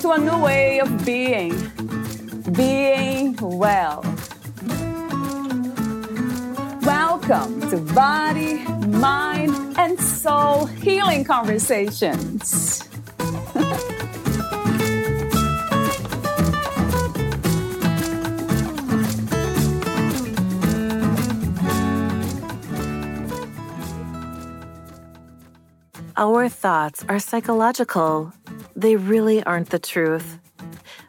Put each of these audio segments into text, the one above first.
to a new way of being, being well. Welcome to Body, Mind, and Soul Healing Conversations. Our thoughts are psychological. They really aren't the truth.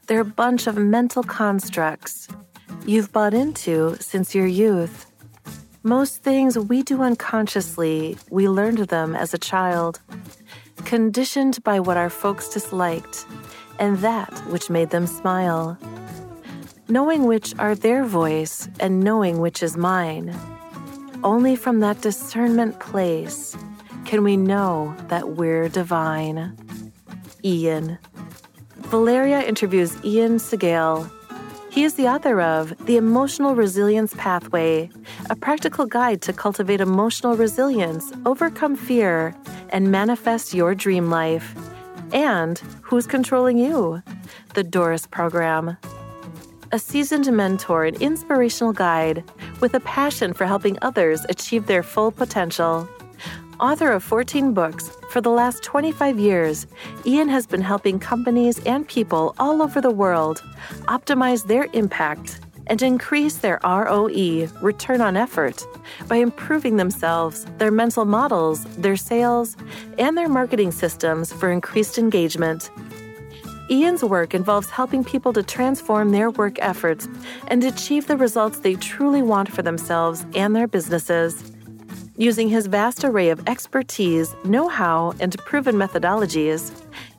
They're a bunch of mental constructs you've bought into since your youth. Most things we do unconsciously, we learned them as a child, conditioned by what our folks disliked and that which made them smile. Knowing which are their voice and knowing which is mine. Only from that discernment place can we know that we're divine. Ian. Valeria interviews Ian Segail. He is the author of The Emotional Resilience Pathway, a practical guide to cultivate emotional resilience, overcome fear, and manifest your dream life. And Who's Controlling You? The Doris Program. A seasoned mentor and inspirational guide with a passion for helping others achieve their full potential. Author of 14 books, for the last 25 years, Ian has been helping companies and people all over the world optimize their impact and increase their ROE, return on effort, by improving themselves, their mental models, their sales, and their marketing systems for increased engagement. Ian's work involves helping people to transform their work efforts and achieve the results they truly want for themselves and their businesses. Using his vast array of expertise, know how, and proven methodologies,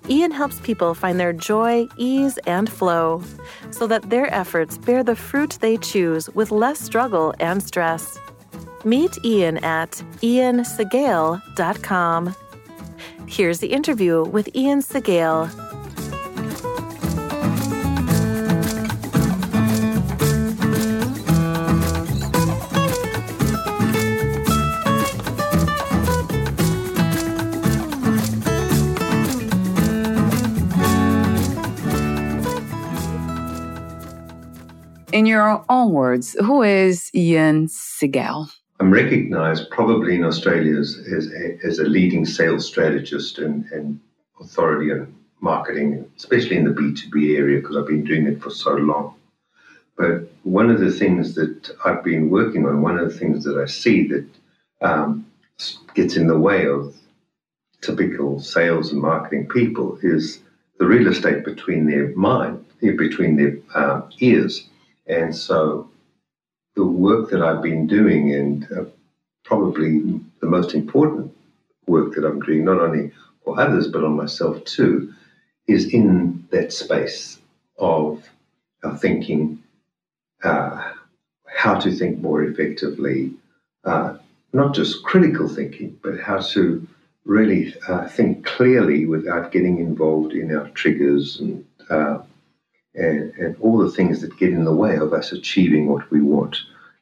Ian helps people find their joy, ease, and flow so that their efforts bear the fruit they choose with less struggle and stress. Meet Ian at iansegail.com. Here's the interview with Ian Segail. In your own words, who is Ian Segail? I'm recognized probably in Australia as, as, a, as a leading sales strategist and, and authority on marketing, especially in the B2B area, because I've been doing it for so long. But one of the things that I've been working on, one of the things that I see that um, gets in the way of typical sales and marketing people is the real estate between their mind, between their uh, ears. And so the work that I've been doing, and uh, probably the most important work that I'm doing, not only for others, but on myself too, is in that space of thinking uh, how to think more effectively, uh, not just critical thinking, but how to really uh, think clearly without getting involved in our triggers and uh, and, and all the things that get in the way of us achieving what we want.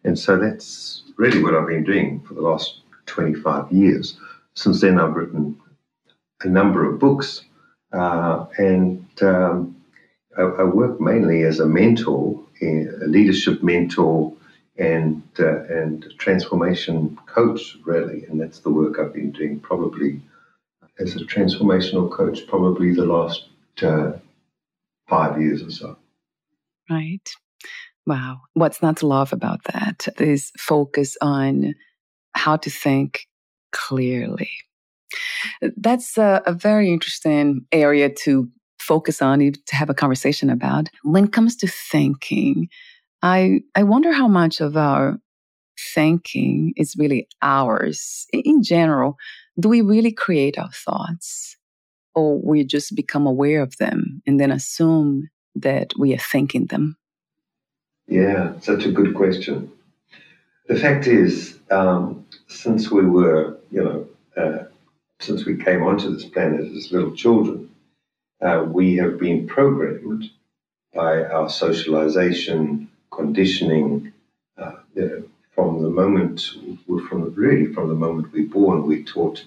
And so that's really what I've been doing for the last 25 years. Since then, I've written a number of books, uh, and um, I, I, work mainly as a mentor, a leadership mentor, and uh, and transformation coach, really. And that's the work I've been doing probably as a transformational coach, probably the last uh, five years or so. Right. Wow. What's not to love about that is focus on how to think clearly. That's a, a very interesting area to focus on, to have a conversation about. When it comes to thinking, I, I wonder how much of our thinking is really ours. In general, do we really create our thoughts? Or we just become aware of them and then assume that we are thinking them? Yeah, such a good question. The fact is, um, since we were, you know, uh, since we came onto this planet as little children, uh, we have been programmed by our socialization, conditioning, uh, you know, from the moment, from really from the moment we're born, we're taught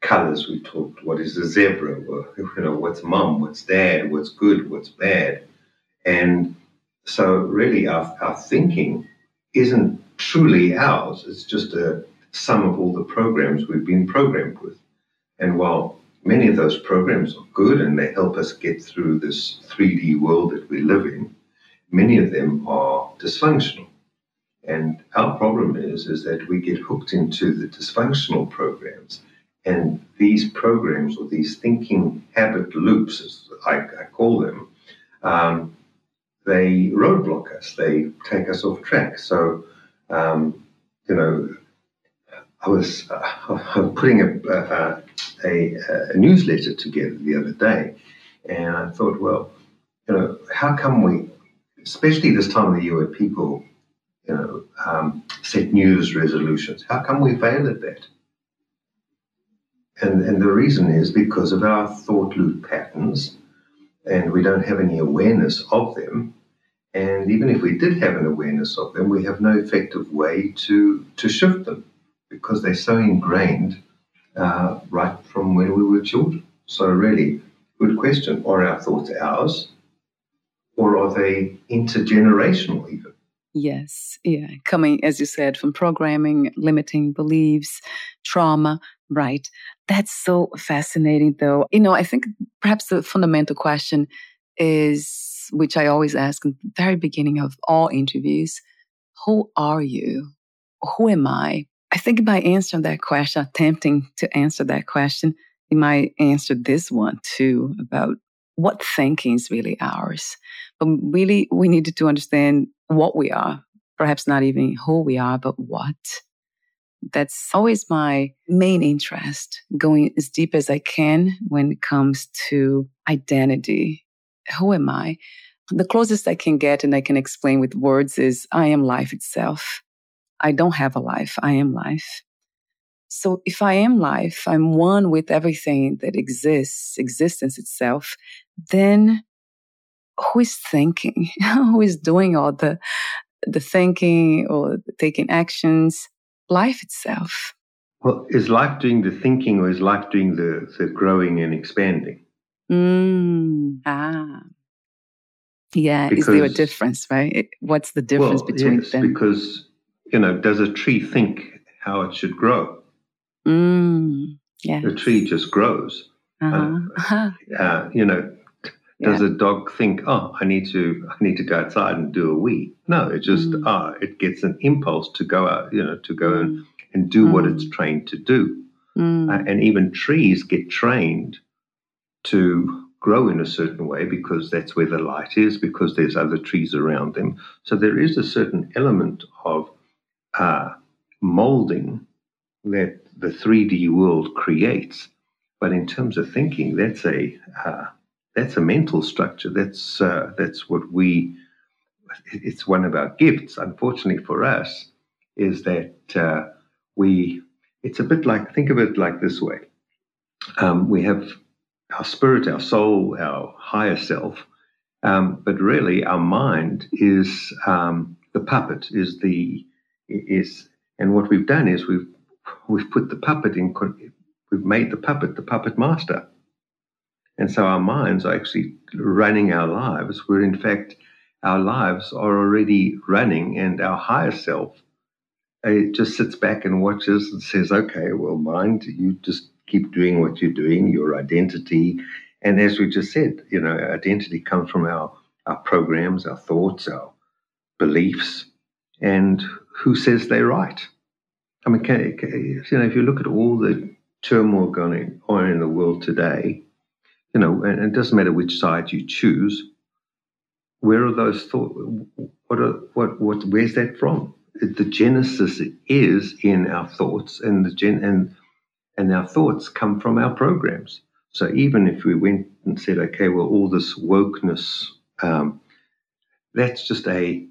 colors. We taught what is a zebra, you know, what's mom, what's dad, what's good, what's bad, and so really our, our thinking isn't truly ours. It's just a sum of all the programs we've been programmed with. And while many of those programs are good and they help us get through this 3D world that we live in, many of them are dysfunctional. And our problem is, is that we get hooked into the dysfunctional programs. And these programs or these thinking habit loops, as I, I call them, um, they roadblock us. They take us off track. So, um, you know, I was uh, putting a, a, a, newsletter together the other day, and I thought, well, you know, how come we, especially this time of the year where people, you know, um, set news resolutions, how come we fail at that? And, and the reason is because of our thought loop patterns, and we don't have any awareness of them. And even if we did have an awareness of them, we have no effective way to, to shift them because they're so ingrained uh, right from when we were children. So, really, good question. Are our thoughts ours or are they intergenerational even? Yes, yeah. Coming, as you said, from programming, limiting beliefs, trauma, right? That's so fascinating, though. You know, I think perhaps the fundamental question is, which I always ask in the very beginning of all interviews who are you? Who am I? I think by answering that question, attempting to answer that question, you might answer this one too about what thinking is really ours. But really, we needed to understand what we are, perhaps not even who we are, but what. That's always my main interest, going as deep as I can when it comes to identity. Who am I? The closest I can get and I can explain with words is I am life itself. I don't have a life. I am life. So if I am life, I'm one with everything that exists, existence itself, then who is thinking? who is doing all the, the thinking or taking actions? Life itself. Well, is life doing the thinking or is life doing the, the growing and expanding? Mm, ah. Yeah, because, is there a difference, right? What's the difference well, between yes, them? Because you know, does a tree think how it should grow? Mm, yeah. The tree just grows. Uh-huh. Uh, you know, does a dog think, oh, I need to, I need to go outside and do a wee? No, it just, mm. ah, it gets an impulse to go out, you know, to go mm. and, and do mm. what it's mm. trained to do. Uh, and even trees get trained to grow in a certain way because that's where the light is, because there's other trees around them. So there is a certain element of uh, molding that the 3D world creates. But in terms of thinking, that's a uh, that's a mental structure. That's uh, that's what we. It's one of our gifts. Unfortunately for us, is that uh, we. It's a bit like think of it like this way. Um, we have our spirit, our soul, our higher self, um, but really our mind is um, the puppet. Is the is and what we've done is we've we've put the puppet in we've made the puppet the puppet master and so our minds are actually running our lives where in fact our lives are already running and our higher self it just sits back and watches and says okay well mind you just keep doing what you're doing your identity and as we just said you know identity comes from our our programs our thoughts our beliefs and who says they're right. I mean, can, can, you know, if you look at all the turmoil going on in the world today, you know, and it doesn't matter which side you choose. Where are those thoughts? What are what what? Where's that from? The genesis is in our thoughts, and the gen and and our thoughts come from our programs. So even if we went and said, okay, well, all this wokeness Um, that's just a,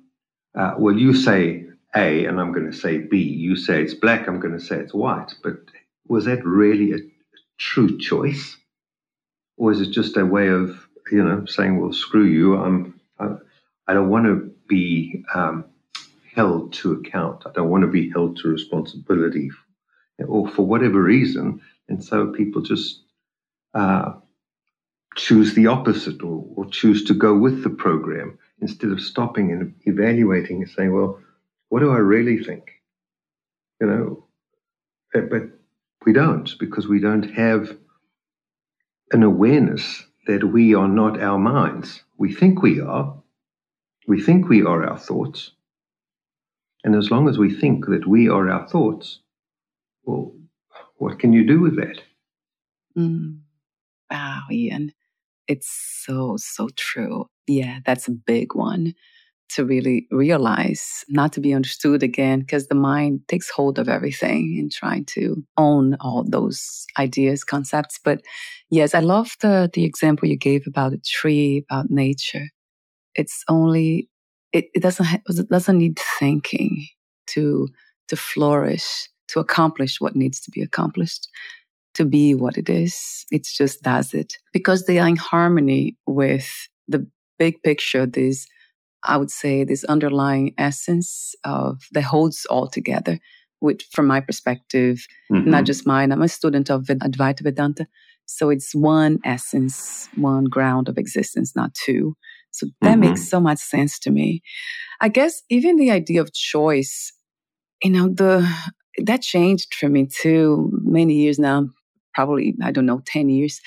uh, well, you say A and I'm going to say B. You say it's black, I'm going to say it's white. But was that really a true choice? Or is it just a way of, you know, saying, well, screw you, I'm, I, I don't want to be um, held to account. I don't want to be held to responsibility or for whatever reason. And so people just uh, choose the opposite or, or choose to go with the program instead of stopping and evaluating and saying, well, what do I really think? You know, but, but we don't because we don't have an awareness that we are not our minds. We think we are. We think we are our thoughts. And as long as we think that we are our thoughts, well, what can you do with that? Mm. Wow, Ian. It's so, so true. Yeah, that's a big one to really realize, not to be understood again, because the mind takes hold of everything and trying to own all those ideas, concepts. But yes, I love the the example you gave about a tree, about nature. It's only it, it doesn't ha- it doesn't need thinking to to flourish, to accomplish what needs to be accomplished to be what it is. It just does it because they are in harmony with the big picture. This, I would say, this underlying essence of that holds all together. Which, from my perspective, mm-hmm. not just mine. I'm a student of Advaita Vedanta, so it's one essence, one ground of existence, not two. So that mm-hmm. makes so much sense to me. I guess even the idea of choice, you know, the that changed for me too many years now probably, I don't know, 10 years.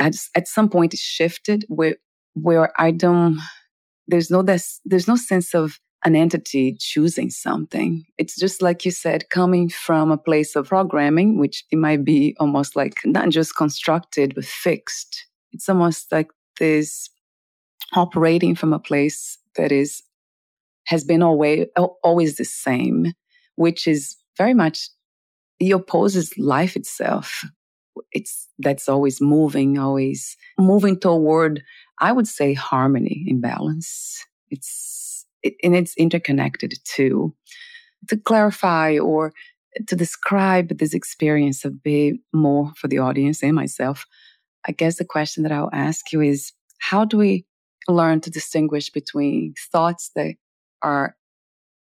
Just, at some point it shifted where, where I don't, there's no, this, there's no sense of an entity choosing something. It's just like you said, coming from a place of programming, which it might be almost like not just constructed, but fixed. It's almost like this operating from a place that is, has been always, always the same, which is very much, it opposes life itself it's that's always moving, always moving toward, I would say, harmony and balance. It's it, and it's interconnected too. To clarify or to describe this experience a bit more for the audience and myself, I guess the question that I'll ask you is how do we learn to distinguish between thoughts that are,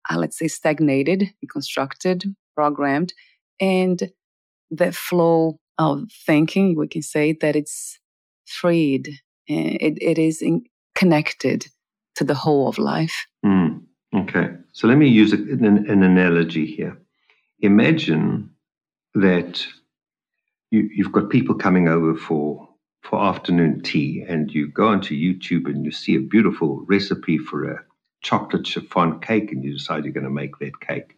uh, let's say, stagnated, constructed, programmed, and that flow of thinking, we can say that it's freed. Eh, it, it is in, connected to the whole of life. Mm, okay. So let me use an, an analogy here. Imagine that you, you've got people coming over for for afternoon tea, and you go onto YouTube and you see a beautiful recipe for a chocolate chiffon cake, and you decide you're going to make that cake.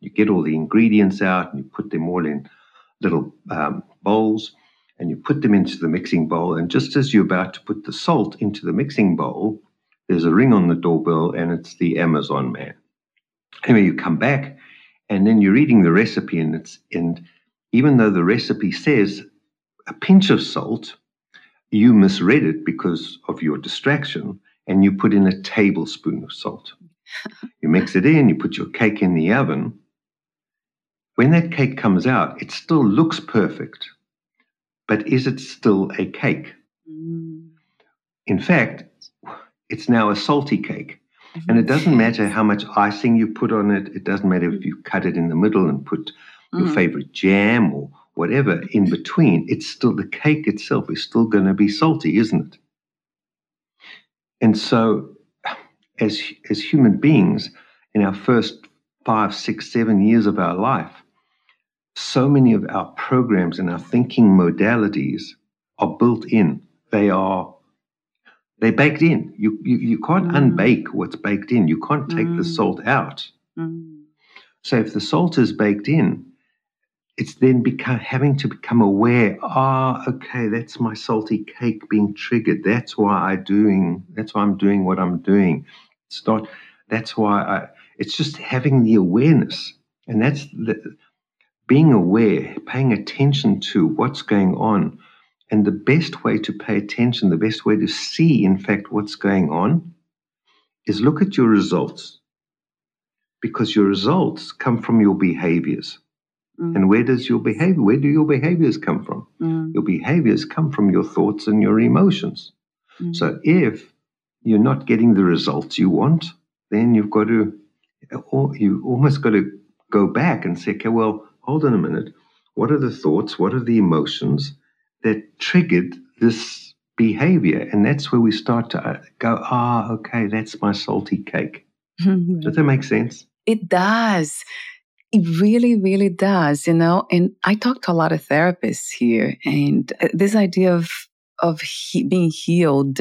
You get all the ingredients out and you put them all in little um, bowls and you put them into the mixing bowl. And just as you're about to put the salt into the mixing bowl, there's a ring on the doorbell and it's the Amazon man. Anyway, you come back and then you're reading the recipe and it's and even though the recipe says a pinch of salt, you misread it because of your distraction and you put in a tablespoon of salt. you mix it in, you put your cake in the oven, when that cake comes out, it still looks perfect, but is it still a cake? Mm. In fact, it's now a salty cake. And it doesn't matter how much icing you put on it. It doesn't matter if you cut it in the middle and put your mm. favorite jam or whatever in between. It's still the cake itself is still going to be salty, isn't it? And so, as as human beings, in our first five, six, seven years of our life, so many of our programs and our thinking modalities are built in. They are they're baked in. You you, you can't mm. unbake what's baked in. You can't take mm. the salt out. Mm. So if the salt is baked in, it's then become having to become aware. Ah, oh, okay, that's my salty cake being triggered. That's why I doing. That's why I'm doing what I'm doing. It's not. That's why I. It's just having the awareness, and that's the being aware, paying attention to what's going on, And the best way to pay attention, the best way to see, in fact, what's going on is look at your results. Because your results come from your behaviors. Mm. And where does your behavior, where do your behaviors come from? Mm. Your behaviors come from your thoughts and your emotions. Mm. So if you're not getting the results you want, then you've got to, or you almost got to go back and say, okay, well, hold on a minute. What are the thoughts? What are the emotions that triggered this behavior? And that's where we start to uh, go, ah, oh, okay, that's my salty cake. Does that make sense? It does. It really, really does, you know. And I talk to a lot of therapists here, and uh, this idea of of he, being healed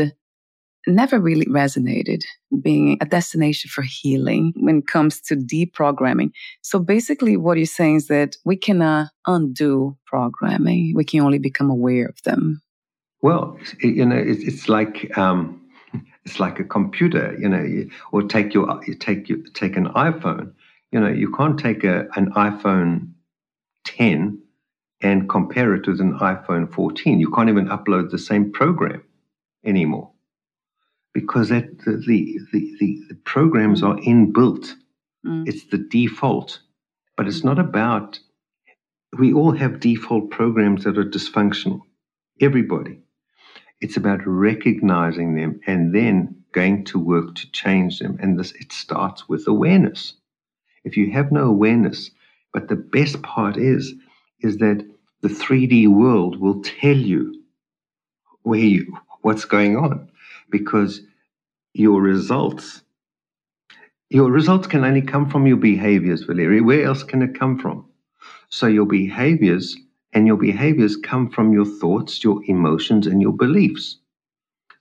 never really resonated being a destination for healing when it comes to deprogramming. So basically, what you're saying is that we cannot undo programming, we can only become aware of them. Well, you know, it's, like. Um, it's like a computer, you know, or take your you take you take an iPhone. You know, you can't take a, an iPhone 10 and compare it with an iPhone 14. You can't even upload the same program anymore because that the, the, the, the programs are inbuilt. Mm. It's the default. But it's not about, we all have default programs that are dysfunctional. Everybody. It's about recognizing them and then going to work to change them. And this it starts with awareness. If you have no awareness, but the best part is, is that the 3D world will tell you where you, what's going on because your results your results can only come from your behaviors, Valeria. Where else can it come from? So your behaviors and your behaviors come from your thoughts, your emotions, and your beliefs.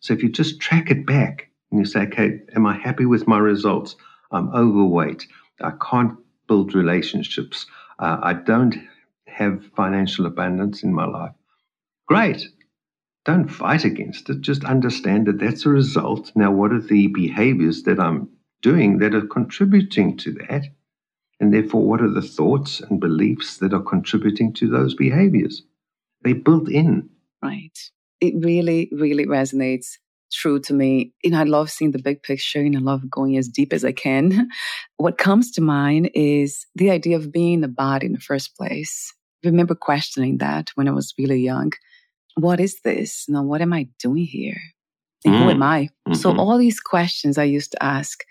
So if you just track it back and you say, okay, am I happy with my results? I'm overweight. I can't build relationships. Uh, I don't have financial abundance in my life. Great. Don't fight against it. Just understand that that's a result. Now, what are the behaviors that I'm doing that are contributing to that? And therefore, what are the thoughts and beliefs that are contributing to those behaviors? They built in. Right. It really, really resonates true to me. You know, I love seeing the big picture and I love going as deep as I can. what comes to mind is the idea of being a body in the first place. I remember questioning that when I was really young what is this? Now, what am I doing here? And mm. who am I? Mm-hmm. So all these questions I used to ask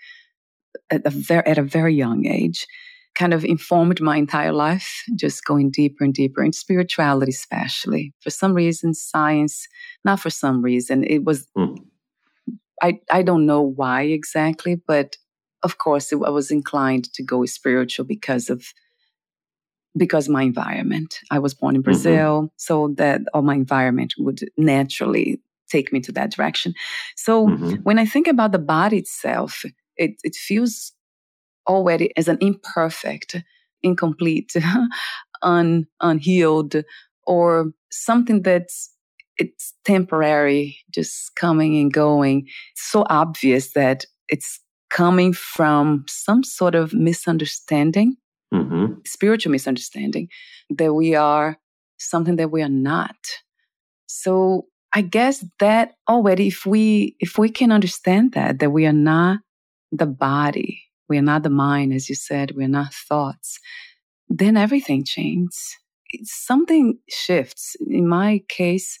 at a very, at a very young age kind of informed my entire life, just going deeper and deeper in spirituality, especially. For some reason, science, not for some reason, it was, mm. I, I don't know why exactly, but of course, it, I was inclined to go spiritual because of because my environment. I was born in mm-hmm. Brazil, mm-hmm. so that all my environment would naturally take me to that direction. So mm-hmm. when I think about the body itself, it, it feels already as an imperfect, incomplete, un, unhealed, or something that's it's temporary, just coming and going. It's so obvious that it's coming from some sort of misunderstanding mm-hmm. spiritual misunderstanding that we are something that we are not. So I guess that already, if we if we can understand that that we are not the body, we are not the mind, as you said, we are not thoughts, then everything changes. Something shifts. In my case,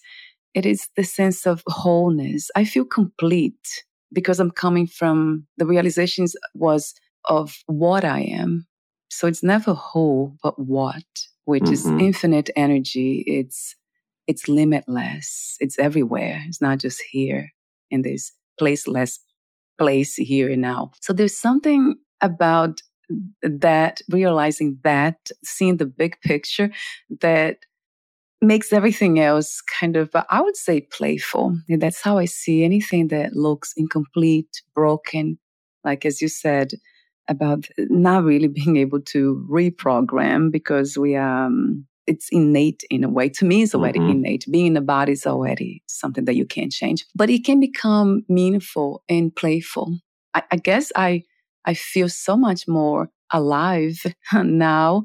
it is the sense of wholeness. I feel complete because I'm coming from the realizations was of what I am so it's never who, but what, which mm-hmm. is infinite energy. It's it's limitless. It's everywhere. It's not just here in this placeless place here and now. So there's something about that, realizing that, seeing the big picture that makes everything else kind of, I would say, playful. And that's how I see anything that looks incomplete, broken. Like, as you said, about not really being able to reprogram because we um it's innate in a way. To me, it's already mm-hmm. innate. Being in the body is already something that you can't change, but it can become meaningful and playful. I, I guess I I feel so much more alive now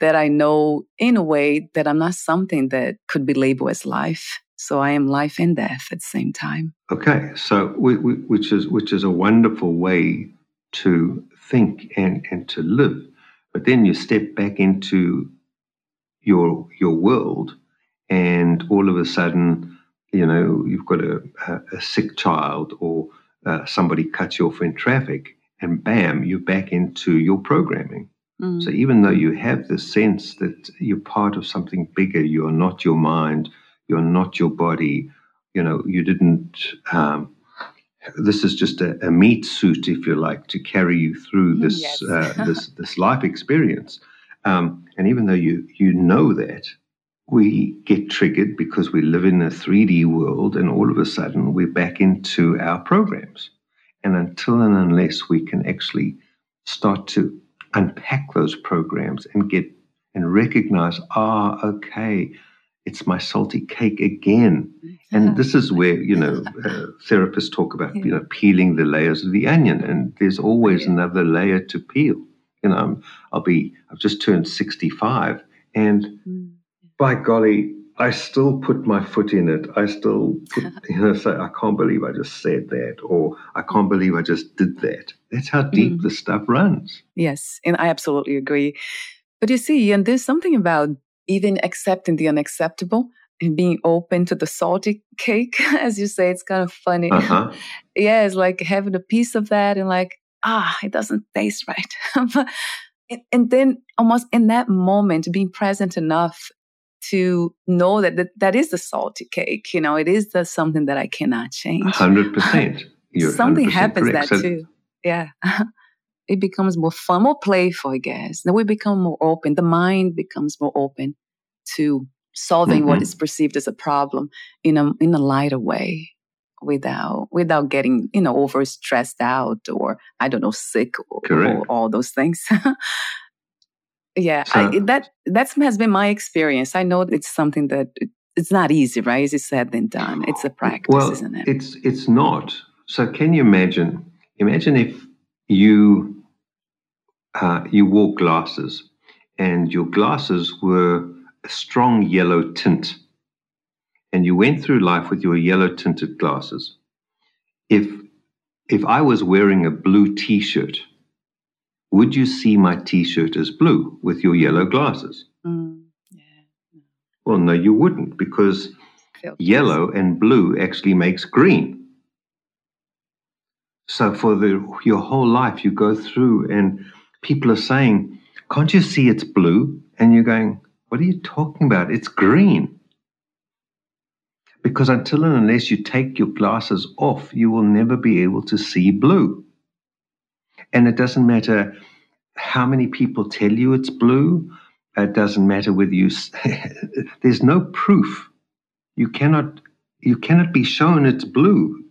that I know in a way that I'm not something that could be labeled as life. So I am life and death at the same time. Okay, so which is which is a wonderful way to think and and to live. But then you step back into your your world, and all of a sudden, you know, you've got a, a, a sick child or uh, somebody cuts you off in traffic, and bam, you're back into your programming. Mm. So even though you have the sense that you're part of something bigger, you are not your mind, you're not your body. You know, you didn't. Um, this is just a, a, meat suit, if you like, to carry you through this yes. uh, this this life experience. Um, and even though you you know that, we get triggered because we live in a 3D world, and all of a sudden we're back into our programs. And until and unless we can actually start to unpack those programs and get and recognize, ah, okay, it's my salty cake again. Yeah. And this is where, you know, uh, therapists talk about, yeah. you know, peeling the layers of the onion. And there's always yeah. another layer to peel. You know, I'll be, I've just turned 65 and mm. by golly, I still put my foot in it. I still put, you know, say, I can't believe I just said that, or I can't believe I just did that. That's how deep mm. the stuff runs. Yes. And I absolutely agree. But you see, and there's something about even accepting the unacceptable and being open to the salty cake, as you say, it's kind of funny. Uh-huh. yeah, it's like having a piece of that and like, ah, it doesn't taste right. but, and then almost in that moment, being present enough to know that that, that is the salty cake. You know, it is the something that I cannot change. Hundred percent. Something 100% happens correct. that so, too. Yeah. It becomes more fun, more playful, I guess. Then we become more open. The mind becomes more open to solving mm-hmm. what is perceived as a problem in a in a lighter way without without getting you know over stressed out or I don't know sick or, or all those things. yeah, so, I, that that has been my experience. I know it's something that it's not easy, right? It's said than done. It's a practice, well, isn't it? It's it's not. So can you imagine? Imagine if you uh, you wore glasses, and your glasses were a strong yellow tint, and you went through life with your yellow tinted glasses. If if I was wearing a blue T-shirt, would you see my T-shirt as blue with your yellow glasses? Mm, yeah. Well, no, you wouldn't because yellow and blue actually makes green. So for the your whole life, you go through and people are saying, Can't you see it's blue? And you're going, What are you talking about? It's green. Because until and unless you take your glasses off, you will never be able to see blue. And it doesn't matter how many people tell you it's blue. It doesn't matter whether you. there's no proof. You cannot. You cannot be shown it's blue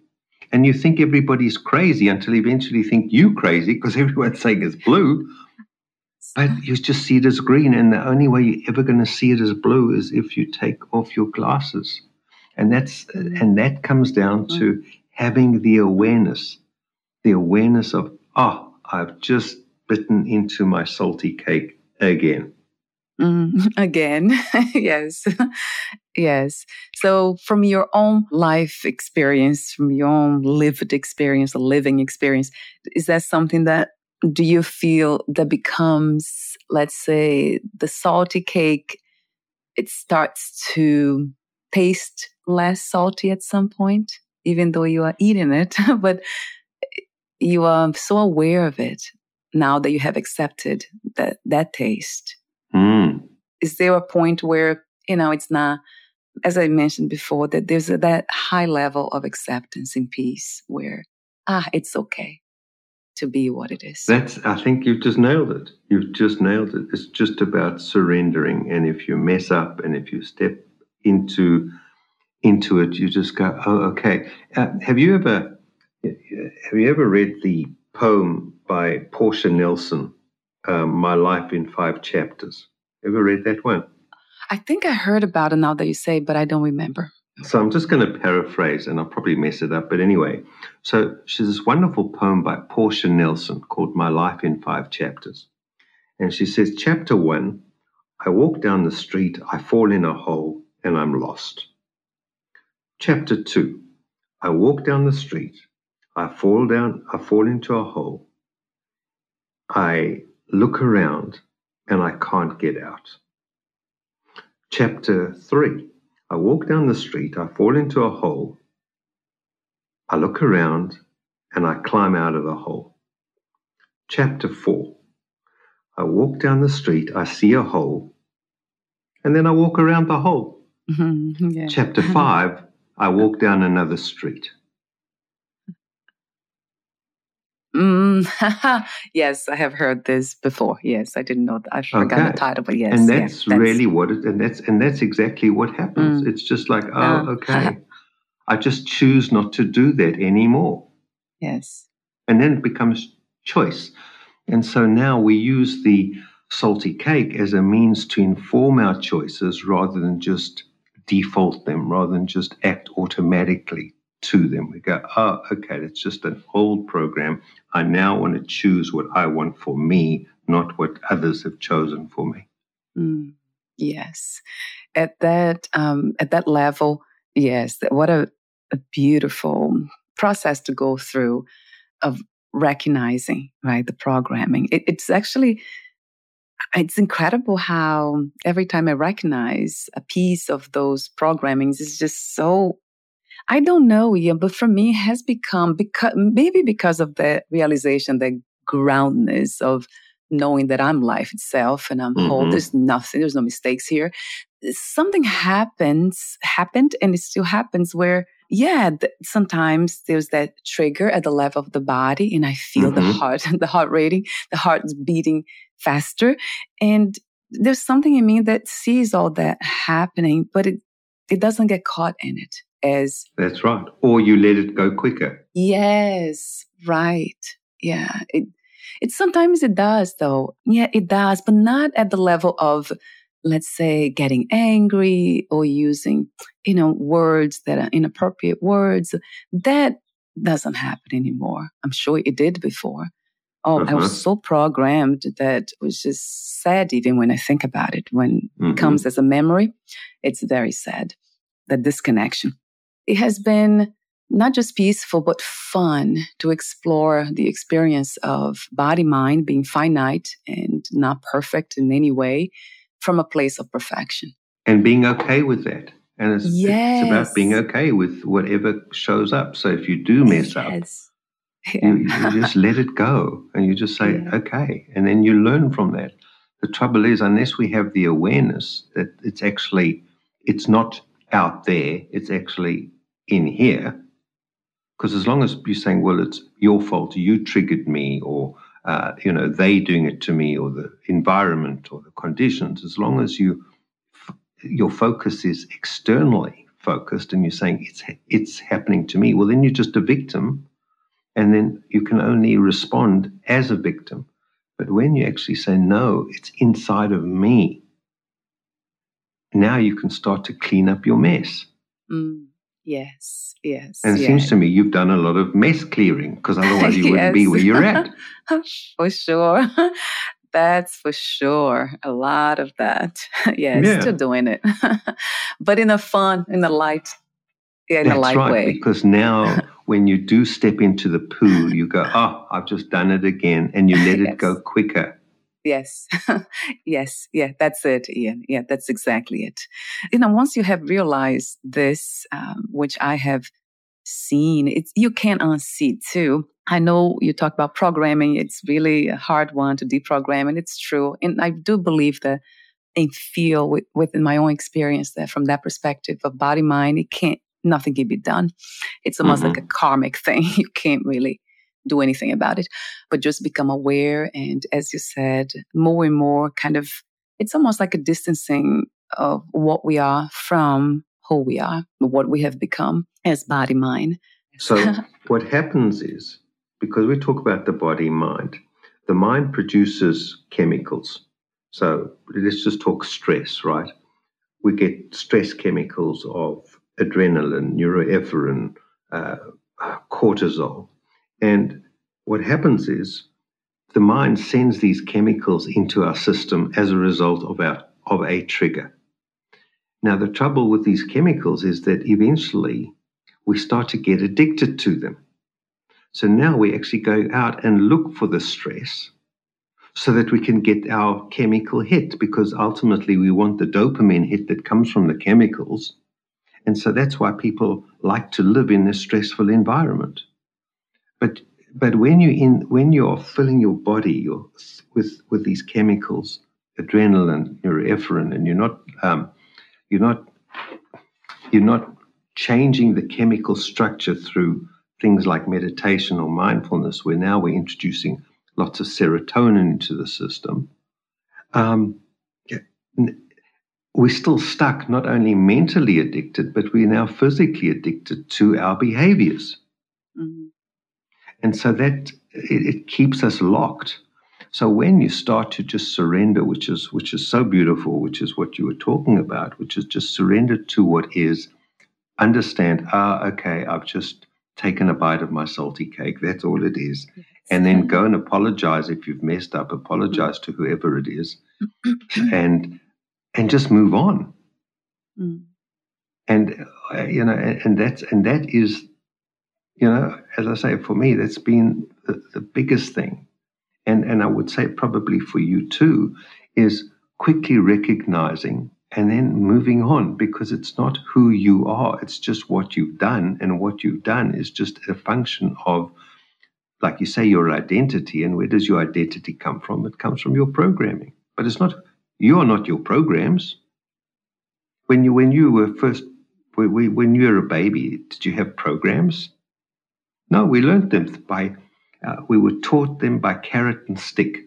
and you think everybody's crazy until you eventually think you crazy because everyone's saying it's blue. But you just see it as green, and the only way you're ever going to see it as blue is if you take off your glasses, and that's and that comes down to mm. having the awareness, the awareness of oh, I've just bitten into my salty cake again. Mm, again, yes. yes. So, from your own life experience, from your own lived experience, a living experience, is that something that do you feel that becomes, let's say, the salty cake? It starts to taste less salty at some point, even though you are eating it, but you are so aware of it now that you have accepted that that taste Mm. Is there a point where, you know, it's not, as I mentioned before, that there's a, that high level of acceptance and peace where, ah, it's okay to be what it is? That's, I think you've just nailed it. You've just nailed it. It's just about surrendering. And if you mess up and if you step into, into it, you just go, oh, okay. Uh, have you ever, have you ever read the poem by Portia Nelson um, My Life in Five Chapters. Ever read that one? I think I heard about it now that you say, but I don't remember. So I'm just going to paraphrase, and I'll probably mess it up. But anyway, so she's this wonderful poem by Portia Nelson called My Life in Five Chapters. And she says, Chapter one I walk down the street, I fall in a hole, and I'm lost. Chapter 2 I walk down the street, I fall down, I fall into a hole. I look around and I can't get out. Chapter 3 I walk down the street, I fall into a hole. I look around and I climb out of the hole. Chapter 4 I walk down the street, I see a hole, and then I walk around the hole. Mm-hmm. Yeah. Chapter 5 I walk down another street. Mm, yes, I have heard this before. Yes, I didn't know that. I forgot okay. the title, but yes, and that's, yeah, that's, really what it, and that's and that's exactly what happens. Mm. It's just like, oh, okay, I just choose not to do that anymore. Yes, and then it becomes choice, and so now we use the salty cake as a means to inform our choices rather than just default them, rather than just act automatically to them. We go, oh, okay, it's just an old program. I now want to choose what I want for me, not what others have chosen for me. Mm, yes, at that um, at that level, yes. What a, a beautiful process to go through of recognizing right the programming. It, it's actually it's incredible how every time I recognize a piece of those programmings, it's just so I don't know, Ian, but for me, it has become because maybe because of the realization, the groundness of knowing that I'm life itself and I'm mm-hmm. whole. There's nothing, there's no mistakes here. Something happens, happened, and it still happens where, yeah, th- sometimes there's that trigger at the level of the body, and I feel mm-hmm. the heart, the heart rating, the heart's beating faster. And there's something in me that sees all that happening, but it, it doesn't get caught in it as that's right. Or you let it go quicker. Yes right. Yeah it it sometimes it does though. Yeah it does but not at the level of let's say getting angry or using you know words that are inappropriate words. That doesn't happen anymore. I'm sure it did before. Oh uh-huh. i was uh-huh. so programmed that it was just sad even when i think about it. When mm-hmm. it comes as a memory it's very sad that disconnection it has been not just peaceful, but fun to explore the experience of body mind being finite and not perfect in any way from a place of perfection. And being okay with that. And it's, yes. it's about being okay with whatever shows up. So if you do mess yes. up, yeah. you, you, just let it go and you just say, yeah. okay. And then you learn from that. The trouble is, unless we have the awareness that it's actually, it's not out there, it's actually in here. Because as long as you're saying, well, it's your fault, you triggered me, or uh, you know they doing it to me, or the environment, or the conditions, as long as you your focus is externally focused, and you're saying it's it's happening to me, well, then you're just a victim, and then you can only respond as a victim. But when you actually say, no, it's inside of me, now you can start to clean up your mess. Mm. Yes, yes. And it seems to me you've done a lot of mess clearing because otherwise you yes. wouldn't be where you're at. for sure. That's for sure. A lot of that. yes, yeah. still doing it. but in a fun, in a light, yeah, in That's a light right, way. Because now when you do step into the pool, you go, oh, I've just done it again. And you let it go quicker. Yes. yes. Yeah, that's it, Ian. Yeah, that's exactly it. You know, once you have realized this, um, which I have seen, it's, you can't unsee too. I know you talk about programming. It's really a hard one to deprogram, and it's true. And I do believe that and feel with, within my own experience that from that perspective of body mind, it can't, nothing can be done. It's almost mm-hmm. like a karmic thing. You can't really do anything about it, but just become aware. And as you said, more and more kind of, it's almost like a distancing of what we are from who we are, what we have become as body mind. So, what happens is because we talk about the body mind, the mind produces chemicals. So, let's just talk stress, right? We get stress chemicals of adrenaline, neuroepinephrine, uh, cortisol. And what happens is the mind sends these chemicals into our system as a result of our of a trigger. Now, the trouble with these chemicals is that eventually we start to get addicted to them. So now we actually go out and look for the stress so that we can get our chemical hit because ultimately we want the dopamine hit that comes from the chemicals. And so that's why people like to live in a stressful environment. But when you in when you're filling your body with with these chemicals, adrenaline, norepinephrine, and you're not um, you're not you're not changing the chemical structure through things like meditation or mindfulness, where now we're introducing lots of serotonin into the system. Um, we're still stuck, not only mentally addicted, but we're now physically addicted to our behaviors. Mm-hmm. And so that it, it keeps us locked. So when you start to just surrender, which is which is so beautiful, which is what you were talking about, which is just surrender to what is, understand, ah, okay, I've just taken a bite of my salty cake. That's all it is. Yes. And then go and apologize if you've messed up, apologize to whoever it is, and and just move on. Mm. And uh, you know, and, and that's and that is you know, as I say, for me, that's been the, the biggest thing. And, and I would say probably for you too, is quickly recognizing and then moving on because it's not who you are, it's just what you've done. And what you've done is just a function of, like you say, your identity. And where does your identity come from? It comes from your programming. But it's not, you are not your programs. When you, when you were first, when you were a baby, did you have programs? No, we learned them by, uh, we were taught them by carrot and stick,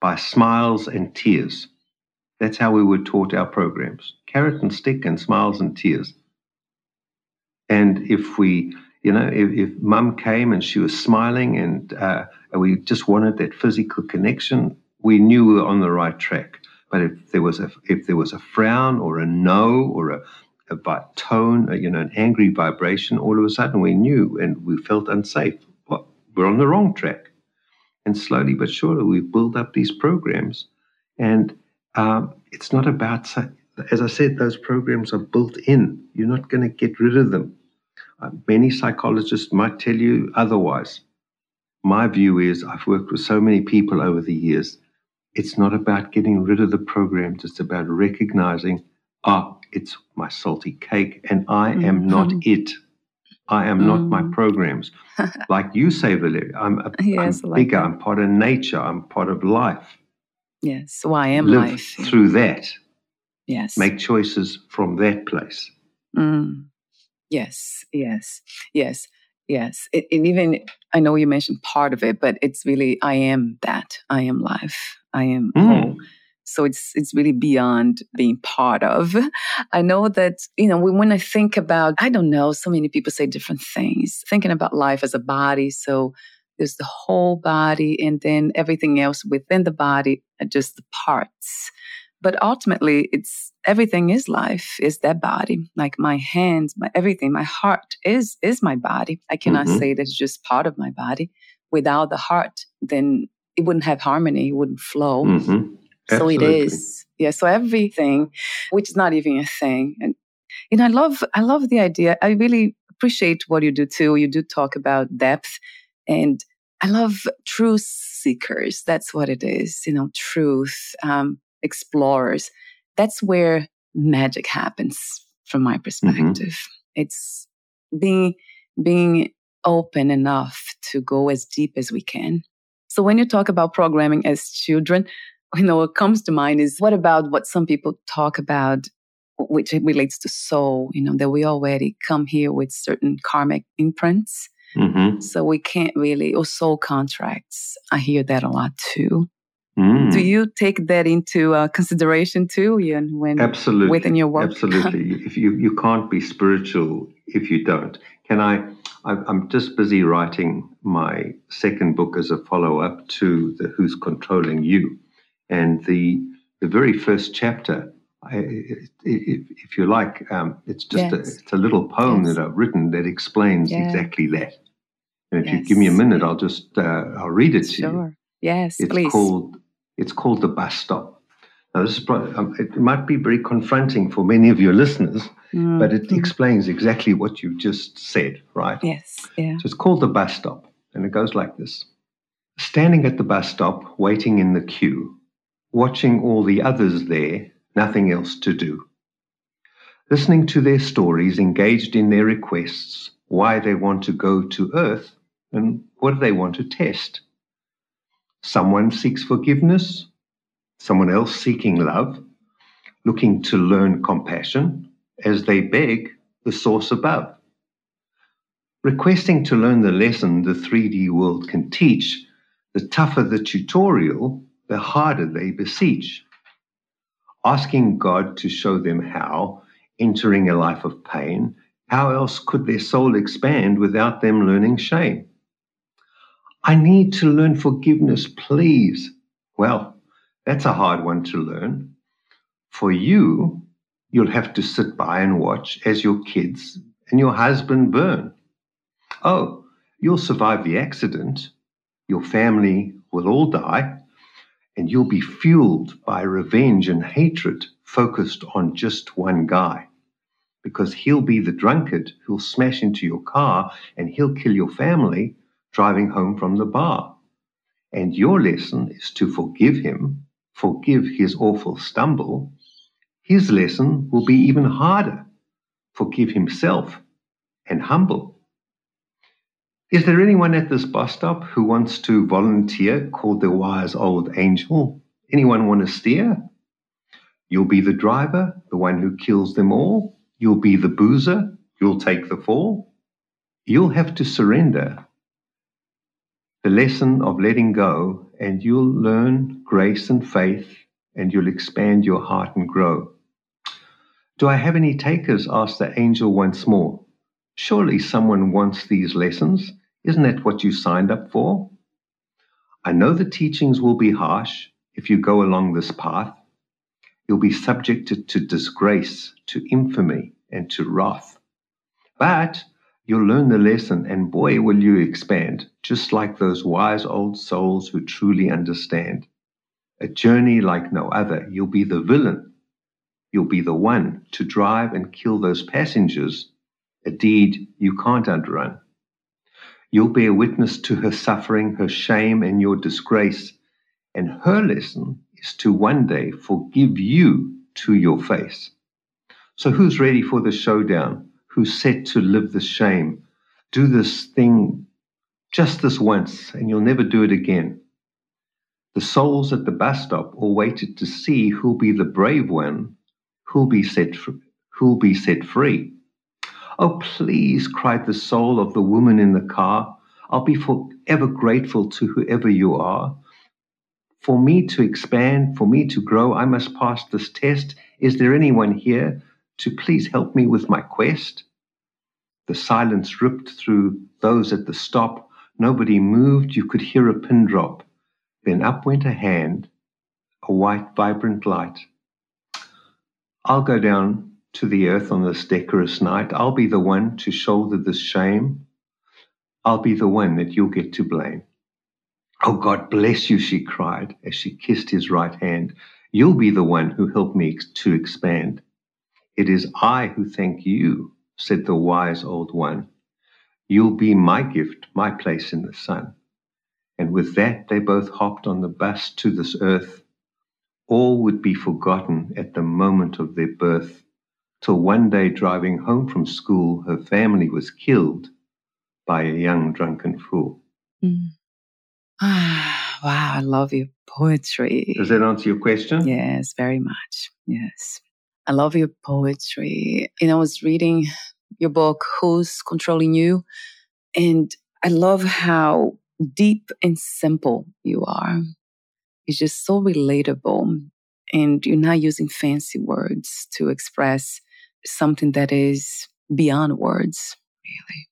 by smiles and tears. That's how we were taught our programs carrot and stick and smiles and tears. And if we, you know, if, if mum came and she was smiling and, uh, and we just wanted that physical connection, we knew we were on the right track. But if there was a if there was a frown or a no or a a tone, you know, an angry vibration, all of a sudden we knew and we felt unsafe. Well, we're on the wrong track. And slowly but surely we've built up these programs. And um, it's not about, as I said, those programs are built in. You're not going to get rid of them. Uh, many psychologists might tell you otherwise. My view is I've worked with so many people over the years. It's not about getting rid of the programs, it's about recognizing, ah, it's my salty cake, and I am mm-hmm. not it. I am mm. not my mm. programs. like you say, Valeria, I'm, a, yes, I'm bigger. I'm part of nature. I'm part of life. Yes, so I am Live life. through that. Yes. Make choices from that place. Mm. Yes, yes, yes, yes. It, and even, I know you mentioned part of it, but it's really, I am that. I am life. I am mm. So it's it's really beyond being part of. I know that, you know, when I think about, I don't know, so many people say different things, thinking about life as a body. So there's the whole body and then everything else within the body are just the parts. But ultimately, it's everything is life, is that body. Like my hands, my everything, my heart is is my body. I cannot mm-hmm. say that it's just part of my body. Without the heart, then it wouldn't have harmony, it wouldn't flow. Mm-hmm. So it is. Yeah. So everything, which is not even a thing. And you know, I love I love the idea. I really appreciate what you do too. You do talk about depth and I love truth seekers. That's what it is, you know, truth, um, explorers. That's where magic happens from my mm-hmm. perspective. Mm-hmm. It's being being open enough to go as deep as we can. So when you talk about programming as children, you know, what comes to mind is what about what some people talk about, which relates to soul, you know, that we already come here with certain karmic imprints. Mm-hmm. So we can't really, or soul contracts. I hear that a lot too. Mm. Do you take that into uh, consideration too, Ian, when absolutely within your work? Absolutely. if you you can't be spiritual if you don't. Can I? I'm just busy writing my second book as a follow up to the Who's Controlling You, and the the very first chapter, I, if, if, you like, um, it's just yes. a, it's a little poem yes. that I've written that explains yeah. exactly that. And if yes. you give me a minute, I'll just uh, I'll read it to sure. you. Yes, it's please. called it's called the bus stop. Now, this is um, it might be very confronting for many of your listeners, mm. but it explains exactly what you've just said, right? Yes. Yeah. So it's called the bus stop, and it goes like this: standing at the bus stop, waiting in the queue, watching all the others there, nothing else to do. Listening to their stories, engaged in their requests, why they want to go to Earth, and what do they want to test. Someone seeks forgiveness, someone else seeking love, looking to learn compassion as they beg the source above. Requesting to learn the lesson the 3D world can teach, the tougher the tutorial, the harder they beseech. Asking God to show them how, entering a life of pain, how else could their soul expand without them learning shame? I need to learn forgiveness, please. Well, that's a hard one to learn. For you, you'll have to sit by and watch as your kids and your husband burn. Oh, you'll survive the accident. Your family will all die, and you'll be fueled by revenge and hatred focused on just one guy. Because he'll be the drunkard who'll smash into your car and he'll kill your family driving home from the bar. And your lesson is to forgive him forgive his awful stumble, his lesson will be even harder. Forgive himself and humble. Is there anyone at this bus stop who wants to volunteer called the wise old angel? Anyone want to steer? You'll be the driver, the one who kills them all. You'll be the boozer. You'll take the fall. You'll have to surrender the lesson of letting go, and you'll learn grace and faith, and you'll expand your heart and grow. Do I have any takers? asked the angel once more. Surely someone wants these lessons. Isn't that what you signed up for? I know the teachings will be harsh if you go along this path. You'll be subjected to disgrace, to infamy, and to wrath. But You'll learn the lesson, and boy, will you expand, just like those wise old souls who truly understand. A journey like no other. You'll be the villain. You'll be the one to drive and kill those passengers, a deed you can't outrun. You'll bear witness to her suffering, her shame, and your disgrace. And her lesson is to one day forgive you to your face. So, who's ready for the showdown? who's set to live the shame. Do this thing just this once, and you'll never do it again. The souls at the bus stop all waited to see who'll be the brave one, who'll be set, who'll be set free. Oh, please, cried the soul of the woman in the car. I'll be forever grateful to whoever you are. For me to expand, for me to grow, I must pass this test. Is there anyone here to please help me with my quest? The silence ripped through those at the stop. Nobody moved. You could hear a pin drop. Then up went a hand, a white, vibrant light. I'll go down to the earth on this decorous night. I'll be the one to shoulder this shame. I'll be the one that you'll get to blame. Oh, God bless you, she cried as she kissed his right hand. You'll be the one who helped me to expand. It is I who thank you said the wise old one. You'll be my gift, my place in the sun. And with that, they both hopped on the bus to this earth. All would be forgotten at the moment of their birth, till one day, driving home from school, her family was killed by a young drunken fool. Mm. wow, I love your poetry. Does that answer your question? Yes, very much. Yes. I love your poetry. And I was reading your book, Who's Controlling You? And I love how deep and simple you are. It's just so relatable. And you're not using fancy words to express something that is beyond words, really.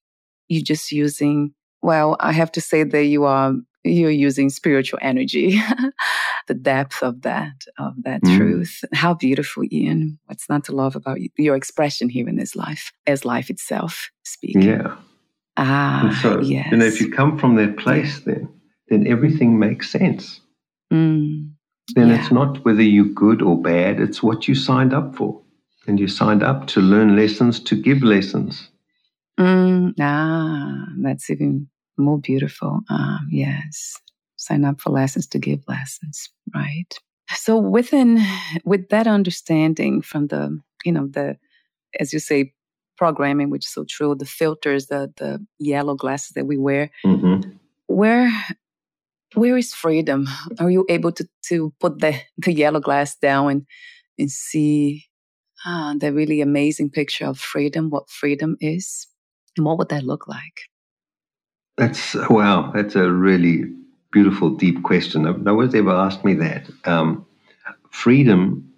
You're just using, well, I have to say that you are you're using spiritual energy, the depth of that, of that mm. truth. How beautiful, Ian. What's not to love about your expression here in this life as life itself speaking. Yeah. Ah, and so, yes. You know, if you come from that place, yeah. then, then everything makes sense. Mm. then yeah. it's not whether you're good or bad, it's what you signed up for. And you signed up to learn lessons, to give lessons. Mm, ah, that's even more beautiful. Uh, yes. Sign up for lessons to give lessons, right? So within with that understanding from the, you know, the as you say, programming, which is so true, the filters, the the yellow glasses that we wear, mm-hmm. where where is freedom? Are you able to to put the the yellow glass down and and see ah, the really amazing picture of freedom, what freedom is, and what would that look like? That's wow. That's a really beautiful, deep question. No one's ever asked me that. Um, freedom,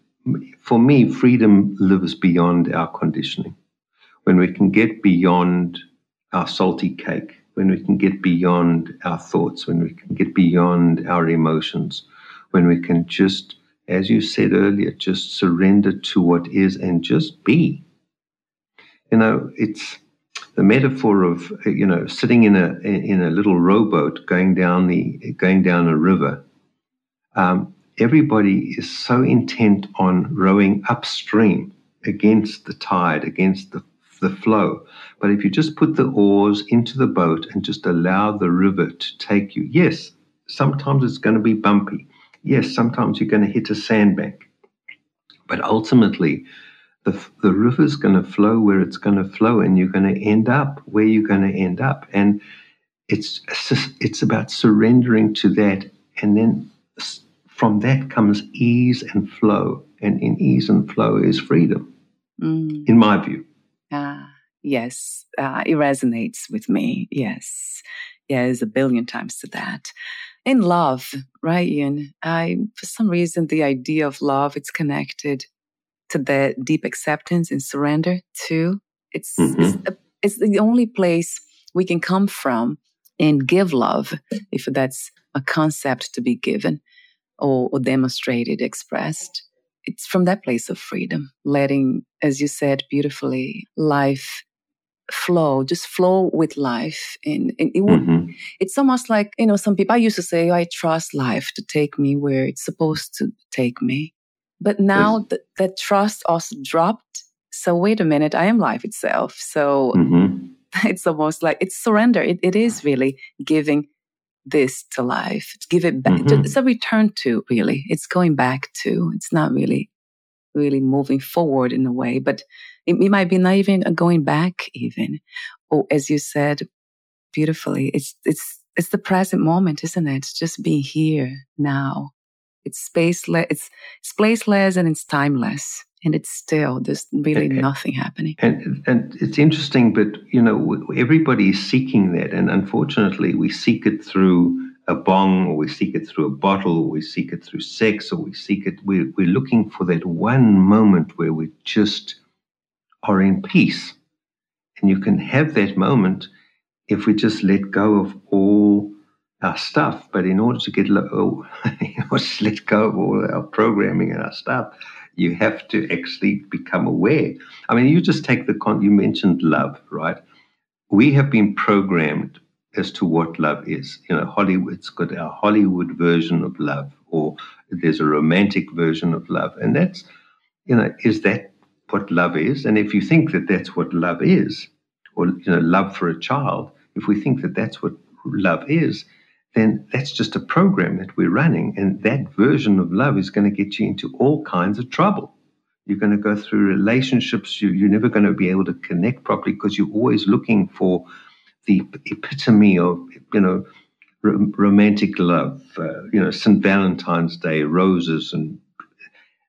for me, freedom lives beyond our conditioning. When we can get beyond our salty cake, when we can get beyond our thoughts, when we can get beyond our emotions, when we can just, as you said earlier, just surrender to what is and just be. You know, it's the metaphor of you know sitting in a in a little rowboat going down the going down a river. Um, everybody is so intent on rowing upstream against the tide, against the the flow. But if you just put the oars into the boat and just allow the river to take you, yes, sometimes it's going to be bumpy. Yes, sometimes you're going to hit a sandbank. But ultimately, the, the river's going to flow where it's going to flow and you're going to end up where you're going to end up. And it's it's about surrendering to that and then from that comes ease and flow. And in ease and flow is freedom mm. in my view. Ah yes. Uh, it resonates with me. Yes. Yeah there's a billion times to that in love right ian i for some reason the idea of love it's connected to the deep acceptance and surrender too. It's, mm-hmm. it's, a, it's the only place we can come from and give love, if that's a concept to be given or, or demonstrated, expressed. It's from that place of freedom, letting, as you said beautifully, life flow, just flow with life. And, and it would, mm-hmm. it's almost like, you know, some people, I used to say, I trust life to take me where it's supposed to take me. But now th- that trust also dropped. So wait a minute, I am life itself. So mm-hmm. it's almost like it's surrender. It, it is really giving this to life. Give it back. Mm-hmm. It's a return to really. It's going back to. It's not really, really moving forward in a way, but it, it might be not even going back even. Or as you said beautifully, it's, it's, it's the present moment, isn't it? It's just being here now it's spaceless, it's spaceless and it's timeless. And it's still, there's really and, nothing happening. And, and it's interesting, but you know, everybody is seeking that. And unfortunately, we seek it through a bong, or we seek it through a bottle, or we seek it through sex, or we seek it, we're, we're looking for that one moment where we're just are in peace. And you can have that moment if we just let go of all our stuff. But in order to get let go of all our programming and our stuff, you have to actually become aware. I mean, you just take the con. You mentioned love, right? We have been programmed as to what love is. You know, Hollywood's got our Hollywood version of love, or there's a romantic version of love, and that's, you know, is that what love is? And if you think that that's what love is, or you know, love for a child, if we think that that's what love is, then that's just a program that we're running. And that version of love is going to get you into all kinds of trouble. You're going to go through relationships. You, are never going to be able to connect properly because you're always looking for the epitome of, you know, r- romantic love, uh, you know, St. Valentine's Day, roses. And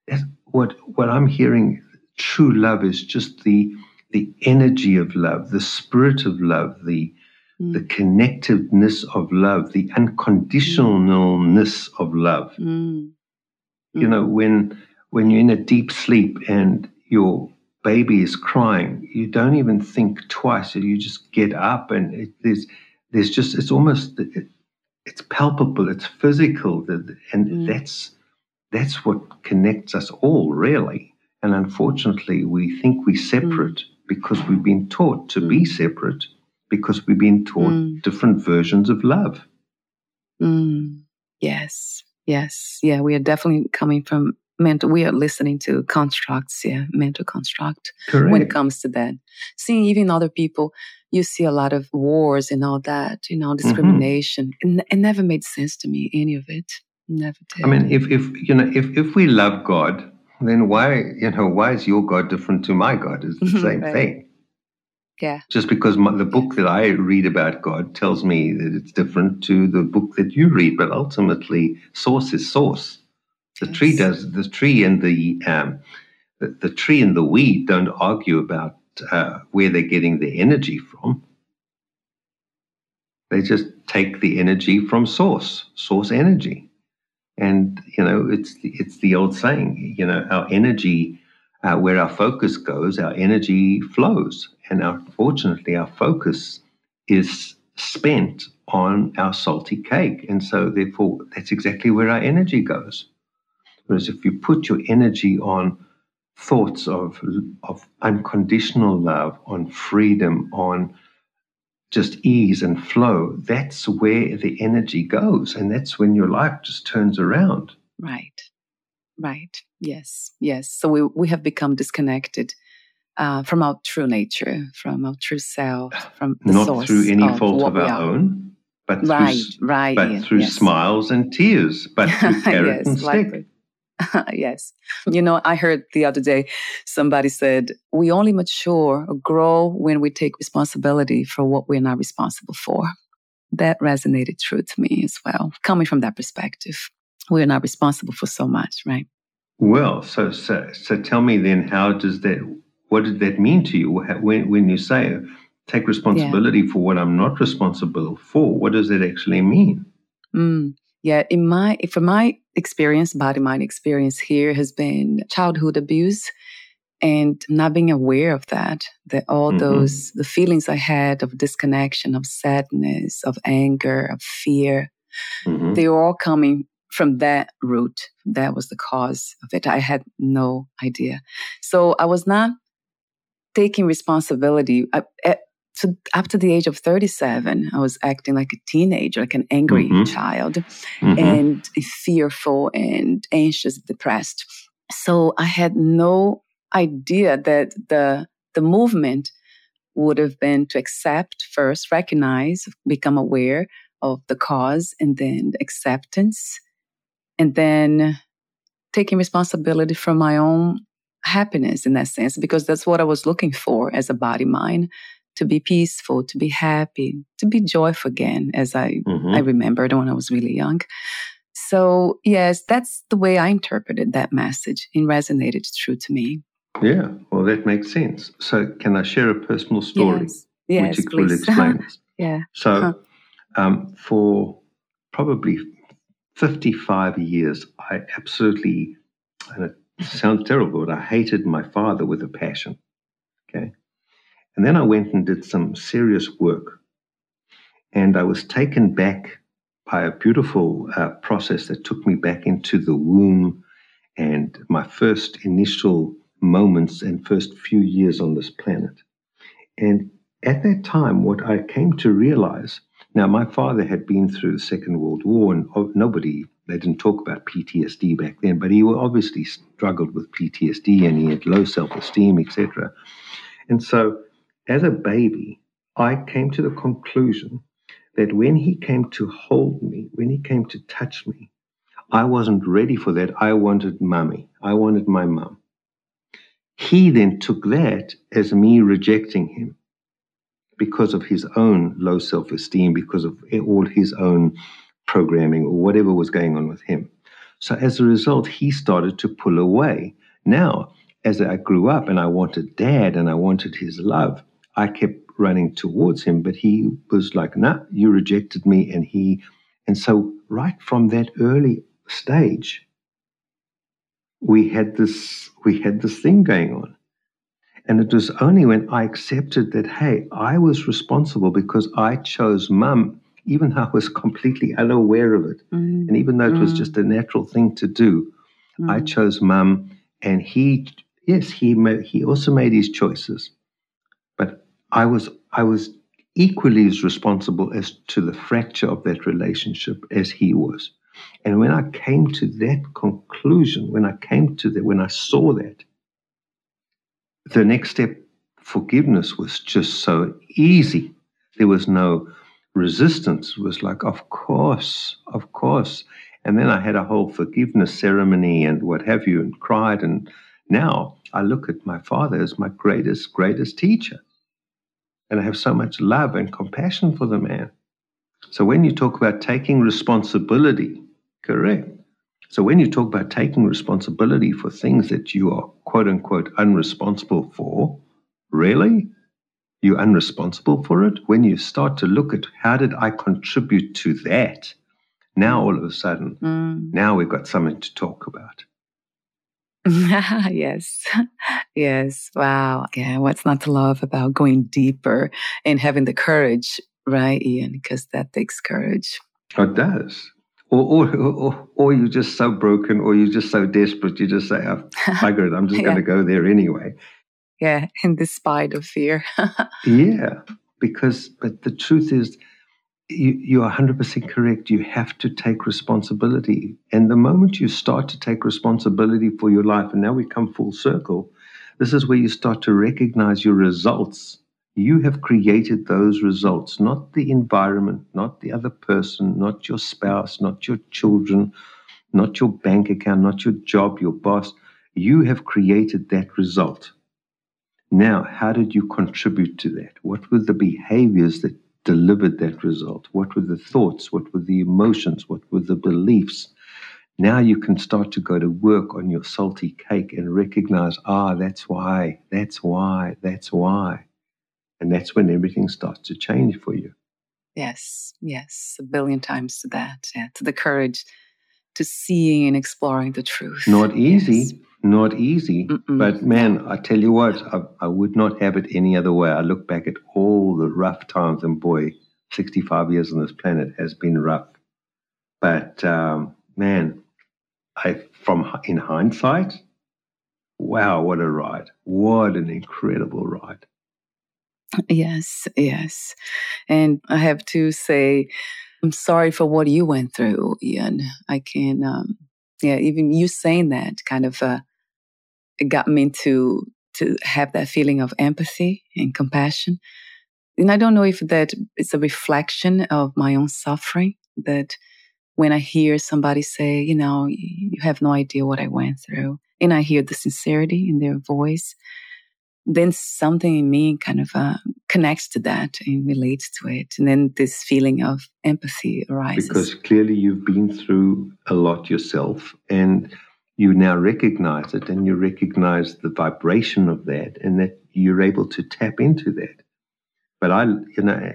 that's what, what I'm hearing, true love is just the, the energy of love, the spirit of love, the, mm. the connectiveness of love, the unconditionalness of love. Mm. You know, when when you're in a deep sleep and your baby is crying, you don't even think twice. You just get up, and it, there's there's just it's almost it, it's palpable, it's physical, and mm. that's that's what connects us all, really. And unfortunately, we think we're separate mm. because we've been taught to be mm. separate because we've been taught mm. different versions of love. Mm. Yes, Yes. Yeah. We are definitely coming from mental, we are listening to constructs, yeah, mental construct Correct. when it comes to that. Seeing even other people, you see a lot of wars and all that, you know, Mm-hmm. discrimination. It, it never made sense to me, any of it. Never did. I mean, if, if you know, if, if we love God, then why, you know, why is your God different to my God? It's the same Right. thing. yeah. Just because my, the book that I read about God tells me that it's different to the book that you read, but ultimately, source is source. The tree does. The tree and the um, the, the tree and the weed don't argue about uh, where they're getting the energy from. They just take the energy from source, source energy, and you know it's it's the old saying. You know, our energy, uh, where our focus goes, our energy flows, and unfortunately, our focus is spent on our salty cake, and so therefore, that's exactly where our energy goes. Whereas if you put your energy on thoughts of of unconditional love, on freedom, on just ease and flow, that's where the energy goes, and that's when your life just turns around. Right. Right. Yes. Yes. So we, we have become disconnected uh, from our true nature, from our true self, from the Not source through any fault of our own, but through, Right. s- Right. but through yes. smiles and tears, but through carrot and yes, stick. like yes. You know, I heard the other day somebody said, we only mature or grow when we take responsibility for what we're not responsible for. That resonated true to me as well, coming from that perspective. We're not responsible for so much, right? Well, so, so so tell me then, how does that? What did that mean to you when when you say take responsibility for what I'm not responsible for? What does that actually mean? Mm. Yeah, in my from my experience, body mind experience here has been childhood abuse and not being aware of that. That all Mhm. those the feelings I had of disconnection, of sadness, of anger, of fear, Mhm. they were all coming from that root. That was the cause of it. I had no idea. So I was not taking responsibility. I, so after the age of 37, I was acting like a teenager, like an angry Mhm. child Mhm. and fearful and anxious, depressed. So I had no idea that the the movement would have been to accept first, recognize, become aware of the cause, and then acceptance, and then taking responsibility for my own happiness in that sense, because that's what I was looking for as a body mind to be peaceful, to be happy, to be joyful again, as I Mhm. I remembered when I was really young. So, yes, that's the way I interpreted that message and resonated true to me. Yeah, well, that makes sense. So, can I share a personal story Yes, yes, which will please. explain this? yeah. So, Huh. um, for probably 55 years, I absolutely, and it sounds terrible, but I hated my father with a passion. Okay. And then I went and did some serious work. And I was taken back by a beautiful uh, process that took me back into the womb and my first initial moments and first few years on this planet. And at that time, what I came to realize now, my father had been through the Second World War, and nobody, they didn't talk about PTSD back then, but he obviously struggled with PTSD and he had low self esteem, etc. And so, as a baby, I came to the conclusion that when he came to hold me, when he came to touch me, I wasn't ready for that. I wanted mummy. I wanted my mum. He then took that as me rejecting him because of his own low self esteem, because of all his own programming or whatever was going on with him. So as a result, he started to pull away. Now, as I grew up and I wanted dad and I wanted his love, I kept running towards him, but he was like, nah, you rejected me. And he, and so right from that early stage, we had this, we had this thing going on. And it was only when I accepted that, hey, I was responsible because I chose mum, even though I was completely unaware of it. Mm, And even though it was Mm. just a natural thing to do, I mm. chose mum. And he, yes, he ma- he also made his choices. I was I was equally as responsible as to the fracture of that relationship as he was. And when I came to that conclusion, when I came to that, when I saw that, the next step, forgiveness, was just so easy. There was no resistance. It was like, of course, of course. And then I had a whole forgiveness ceremony and what have you, and cried. And now I look at my father as my greatest, greatest teacher. And I have so much love and compassion for the man. So when you talk about taking responsibility, correct. So when you talk about taking responsibility for things that you are quote unquote unresponsible for, really? You're unresponsible for it? When you start to look at how did I contribute to that? Now all of a sudden, mm. now we've got something to talk about. yes. Yes. Wow. Yeah. What's not to love about going deeper and having the courage, right, Ian? Because that takes courage. Oh, it does. Or, or, or, or you're just so broken, or you're just so desperate, you just say, oh, I got it. I'm just yeah. going to go there anyway. Yeah. In despite of fear. yeah. Because, but the truth is, you, you're 100% correct. You have to take responsibility. And the moment you start to take responsibility for your life, and now we come full circle, this is where you start to recognize your results. You have created those results, not the environment, not the other person, not your spouse, not your children, not your bank account, not your job, your boss. You have created that result. Now, how did you contribute to that? What were the behaviors that delivered that result? What were the thoughts? What were the emotions? What were the beliefs? Now you can start to go to work on your salty cake and recognize, ah, that's why, that's why, that's why. And that's when everything starts to change for you. Yes, yes, a billion times to that. Yeah, to the courage to seeing and exploring the truth. Not easy. Yes not easy. Mm-mm. But man, I tell you what, I, I, would not have it any other way. I look back at all the rough times, and boy, 65 years on this planet has been rough. But um, man, I from in hindsight, wow, what a ride! What an incredible ride! Yes, yes, and I have to say, I'm sorry for what you went through, Ian. I can. Um, yeah, even you saying that kind of uh, got me to to have that feeling of empathy and compassion. And I don't know if that is a reflection of my own suffering. That when I hear somebody say, you know, you have no idea what I went through, and I hear the sincerity in their voice, then something in me kind of uh, connects to that and relates to it. And then this feeling of empathy arises. Because clearly you've been through a lot yourself. And you now recognize it and you recognize the vibration of that and that you're able to tap into that. But I, you know,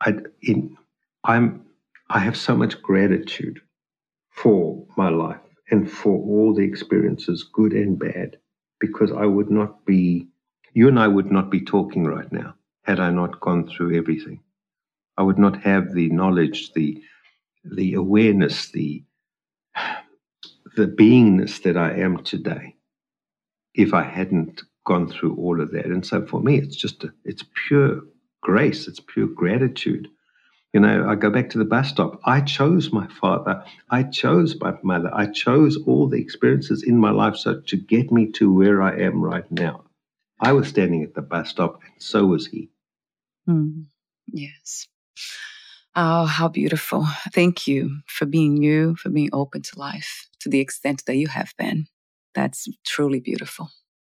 I, in, I'm, I have so much gratitude for my life and for all the experiences, good and bad, because I would not be, you and I would not be talking right now had I not gone through everything. I would not have the knowledge, the, the awareness, the, the beingness that I am today if I hadn't gone through all of that. And so for me, it's just, a, it's pure grace, it's pure gratitude. You know, I go back to the bus stop. I chose my father. I chose my mother. I chose all the experiences in my life so to get me to where I am right now. I was standing at the bus stop, and so was he. Mm, yes. Oh, how beautiful. Thank you for being you, for being open to life to the extent that you have been. That's truly beautiful.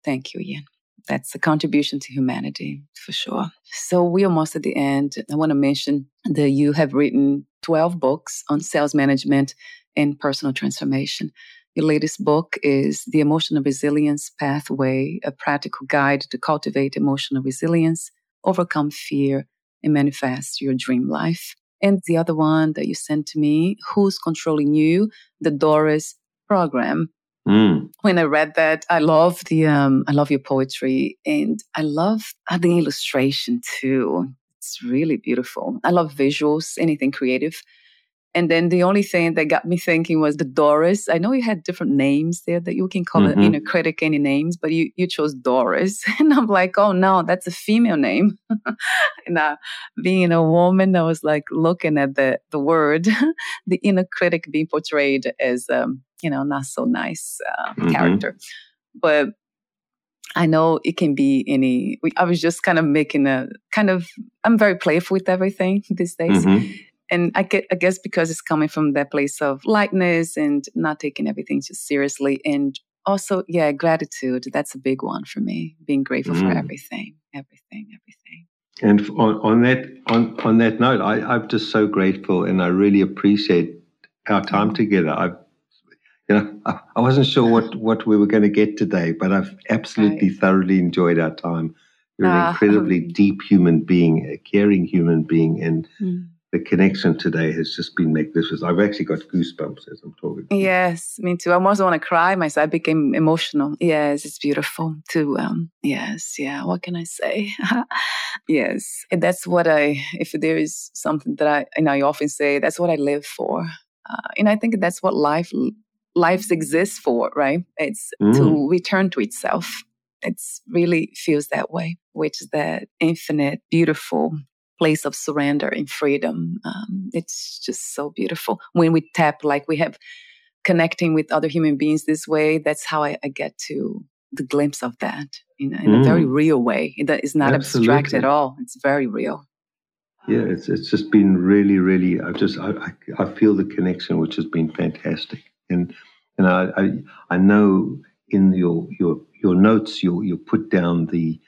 Thank you, Ian. That's a contribution to humanity for sure. So we're almost at the end. I want to mention that you have written 12 books on sales management and personal transformation. Your latest book is The Emotional Resilience Pathway, a practical guide to cultivate emotional resilience, overcome fear, and manifest your dream life. And the other one that you sent to me, Who's Controlling You? The Doris Program. Mm. When I read that, I love the um, I love your poetry and I love the illustration too. It's really beautiful. I love visuals, anything creative. And then the only thing that got me thinking was the Doris. I know you had different names there that you can call mm-hmm. it inner critic any names, but you, you chose Doris. And I'm like, oh no, that's a female name. and uh, being a woman, I was like looking at the, the word, the inner critic being portrayed as, um, you know, not so nice uh, mm-hmm. character. But I know it can be any. I was just kind of making a kind of. I'm very playful with everything these days, mm-hmm and I, get, I guess because it's coming from that place of lightness and not taking everything too seriously and also yeah gratitude that's a big one for me being grateful mm. for everything everything everything and on, on that on, on that note I, i'm just so grateful and i really appreciate our time mm. together i've you know I, I wasn't sure what what we were going to get today but i've absolutely right. thoroughly enjoyed our time you're an uh, incredibly deep human being a caring human being and mm the connection today has just been magnificent. I've actually got goosebumps as I'm talking. Yes, me too. I almost want to cry myself. I became emotional. Yes, it's beautiful too. Um, yes, yeah. What can I say? yes, and that's what I. If there is something that I, and I often say, that's what I live for. Uh, and I think that's what life life exists for, right? It's mm. to return to itself. It's really feels that way, which is that infinite, beautiful place of surrender and freedom. Um, it's just so beautiful when we tap, like we have connecting with other human beings this way. That's how I, I get to the glimpse of that in, in mm. a very mm. real way. It is not Absolutely. abstract at all. It's very real. Yeah, it's it's just been really, really. I just I, I, I feel the connection, which has been fantastic, and and I I, I know in your your your notes you you put down the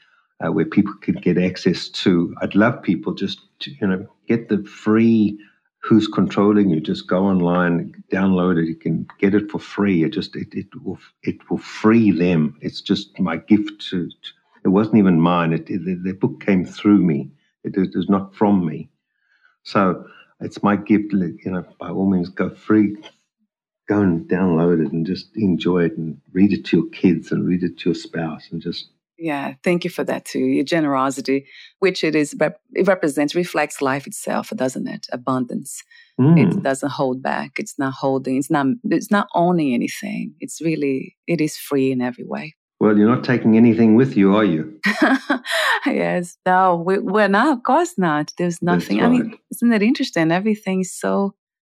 uh, where people can get access to. I'd love people just to, you know, get the free who's controlling you. Just go online, download it. You can get it for free. It just it, it will it will free them. It's just my gift to. to it wasn't even mine. It, it, the, the, book came through me. It, it not from me. So it's my gift. You know, by all means, go free. Go and download it and just enjoy it and read it to your kids and read it to your spouse and just yeah, thank you for that too. Your generosity, which it is, it represents, reflects life itself, doesn't it? Abundance. Mm. It doesn't hold back. It's not holding. It's not. It's not owning anything. It's really. It is free in every way. Well, you're not taking anything with you, are you? yes. No, we, are not. Of course not. There's nothing. Right. I mean, isn't it interesting? Everything's so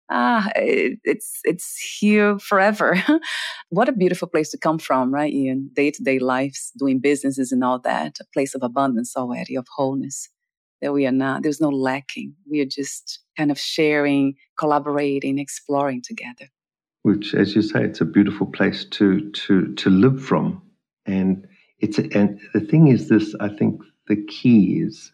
ah, it, it's it's here forever. what a beautiful place to come from, right? In day to day lives, doing businesses and all that, a place of abundance already, of wholeness. That we are not. There's no lacking. We are just kind of sharing, collaborating, exploring together. Which, as you say, it's a beautiful place to to to live from, and it's and the thing is this. I think the key is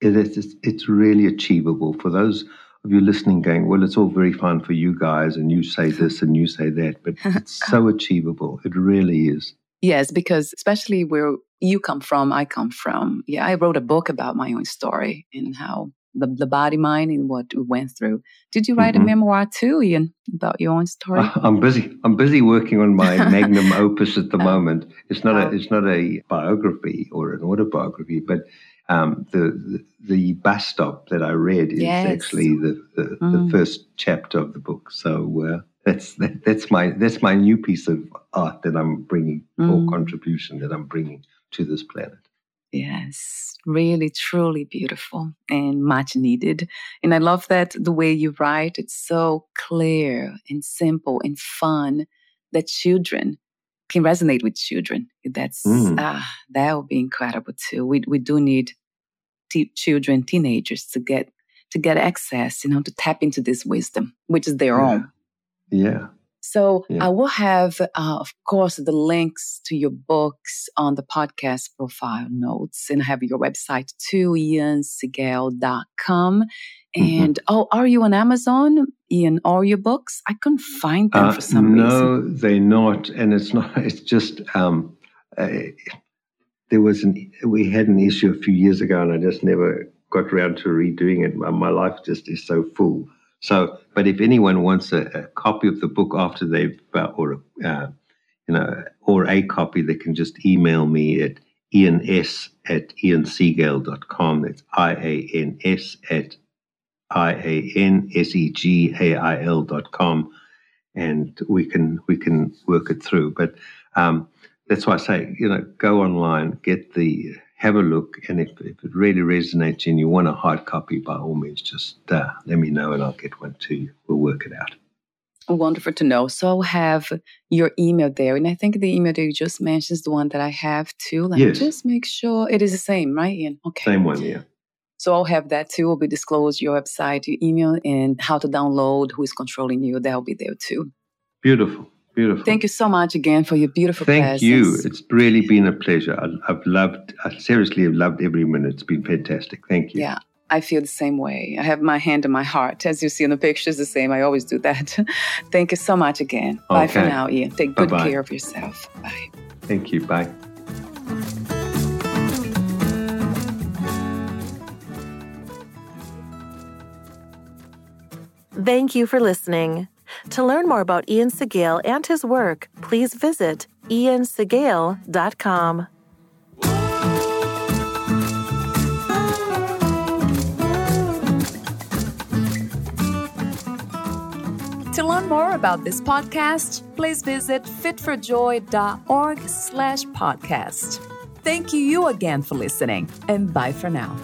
it's, it's really achievable for those of you listening going, well, it's all very fine for you guys, and you say this and you say that, but it's so achievable. It really is. Yes, because especially where you come from, I come from. Yeah, I wrote a book about my own story and how the, the body, mind, and what we went through. Did you write mm-hmm. a memoir too, Ian, about your own story? Uh, I'm busy. I'm busy working on my magnum opus at the oh. moment. It's not a. Oh. It's not a biography or an autobiography, but um, the, the, bus stop that I read is yes. actually the the, mm. the, first chapter of the book. So uh, that's that, that's my that's my new piece of art that I'm bringing mm. or contribution that I'm bringing to this planet. Yes, really, truly beautiful and much needed. And I love that the way you write, it's so clear and simple and fun that children can resonate with children. That's mm. ah, that would be incredible too. We we do need t- children, teenagers to get to get access, you know, to tap into this wisdom, which is their yeah. own. Yeah. So yeah. I will have, uh, of course, the links to your books on the podcast profile notes, and I have your website too, iansegail.com. Mm-hmm. And mm-hmm. oh, are you on Amazon? Ian, all your books? I couldn't find them uh, for some no, reason. No, they're not, and it's not. It's just um, uh, there was an we had an issue a few years ago, and I just never got around to redoing it. My, life just is so full. So, but if anyone wants a, a copy of the book after they've uh, or uh, you know or a copy, they can just email me at ians at iansegail.com. That's I A N S at I A N S E G A I L dot com, and we can we can work it through. But um, that's why I say, you know, go online, get the have a look, and if, if it really resonates and you want a hard copy, by all means, just uh, let me know and I'll get one to you. We'll work it out. Wonderful to know. So I'll have your email there. And I think the email that you just mentioned is the one that I have too. Let yes. me just make sure it is the same, right, Ian? Okay. Same one, yeah. So I'll have that too. Will be disclosed your website, your email, and how to download, who is controlling you. That'll be there too. Beautiful. Beautiful. Thank you so much again for your beautiful Thank presence. you. It's really been a pleasure. I, have loved, I seriously have loved every minute. It's been fantastic. Thank you. Yeah, I feel the same way. I have my hand in my heart. As you see in the pictures, the same. I always do that. Thank you so much again. Okay. Bye for now, Ian. Take good Bye-bye. care of yourself. Bye. Thank you. Bye. Thank you for listening. To learn more about Ian Segail and his work, please visit iansegail.com. To learn more about this podcast, please visit fitforjoy.org slash podcast. Thank you again for listening, and bye for now.